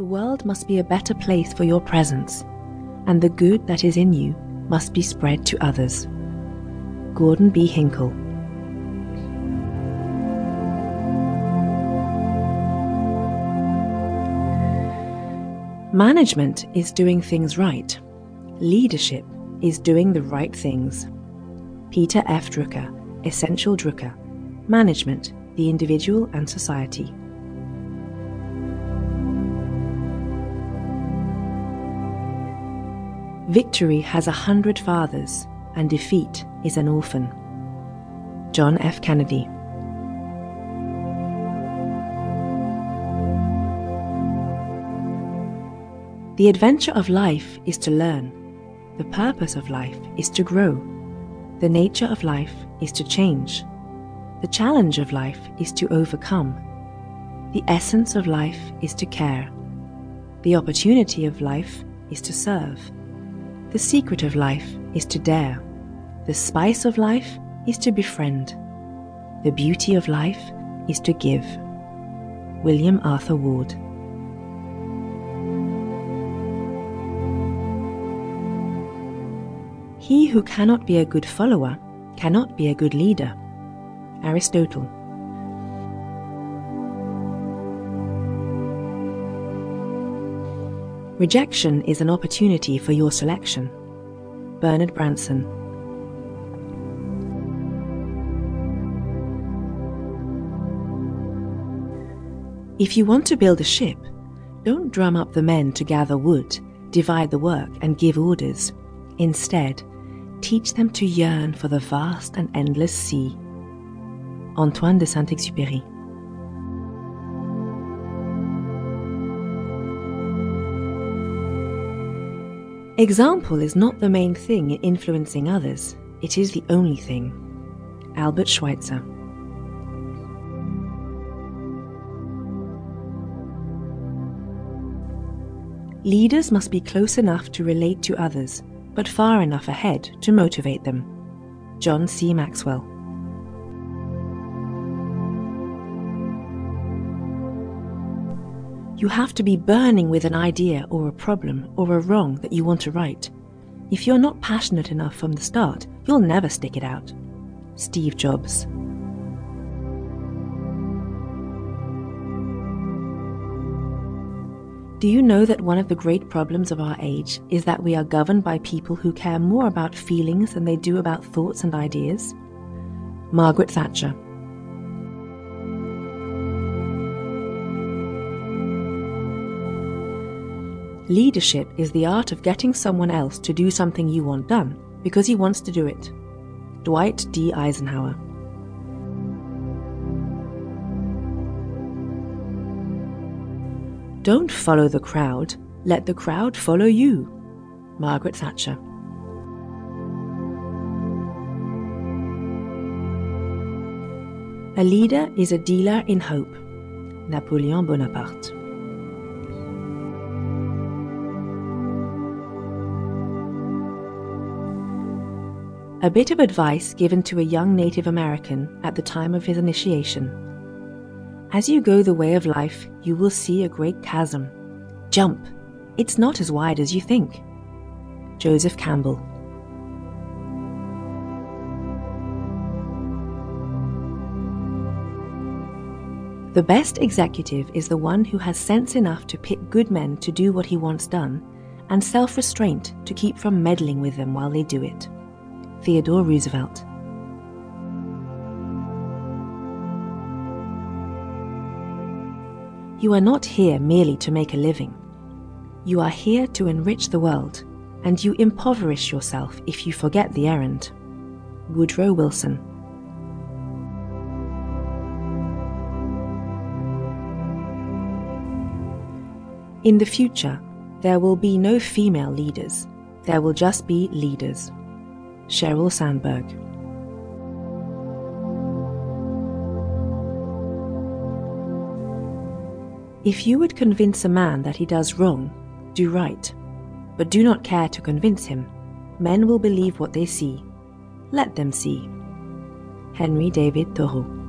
The world must be a better place for your presence, and the good that is in you must be spread to others. Gordon B. Hinckley. Management is doing things right. Leadership is doing the right things. Peter F. Drucker, Essential Drucker. Management, the individual and society. Victory has a hundred fathers, and defeat is an orphan. John F. Kennedy. The adventure of life is to learn. The purpose of life is to grow. The nature of life is to change. The challenge of life is to overcome. The essence of life is to care. The opportunity of life is to serve. The secret of life is to dare. The spice of life is to befriend. The beauty of life is to give. William Arthur Ward. He who cannot be a good follower cannot be a good leader. Aristotle. Rejection is an opportunity for your selection. Bernard Branson. If you want to build a ship, don't drum up the men to gather wood, divide the work, and give orders. Instead, teach them to yearn for the vast and endless sea. Antoine de Saint Exupéry. Example is not the main thing in influencing others, it is the only thing. Albert Schweitzer. Leaders must be close enough to relate to others, but far enough ahead to motivate them. John C. Maxwell. You have to be burning with an idea or a problem or a wrong that you want to right. If you're not passionate enough from the start, you'll never stick it out. Steve Jobs. Do you know that one of the great problems of our age is that we are governed by people who care more about feelings than they do about thoughts and ideas? Margaret Thatcher. Leadership is the art of getting someone else to do something you want done because he wants to do it. Dwight D. Eisenhower. Don't follow the crowd, let the crowd follow you. Margaret Thatcher. A leader is a dealer in hope. Napoleon Bonaparte. A bit of advice given to a young Native American at the time of his initiation. As you go the way of life, you will see a great chasm. Jump! It's not as wide as you think. Joseph Campbell. The best executive is the one who has sense enough to pick good men to do what he wants done, and self restraint to keep from meddling with them while they do it. Theodore Roosevelt. You are not here merely to make a living. You are here to enrich the world, and you impoverish yourself if you forget the errand. Woodrow Wilson. In the future, there will be no female leaders. There will just be leaders. Sheryl Sandberg. If you would convince a man that he does wrong, do right, but do not care to convince him, men will believe what they see. Let them see. Henry David Thoreau.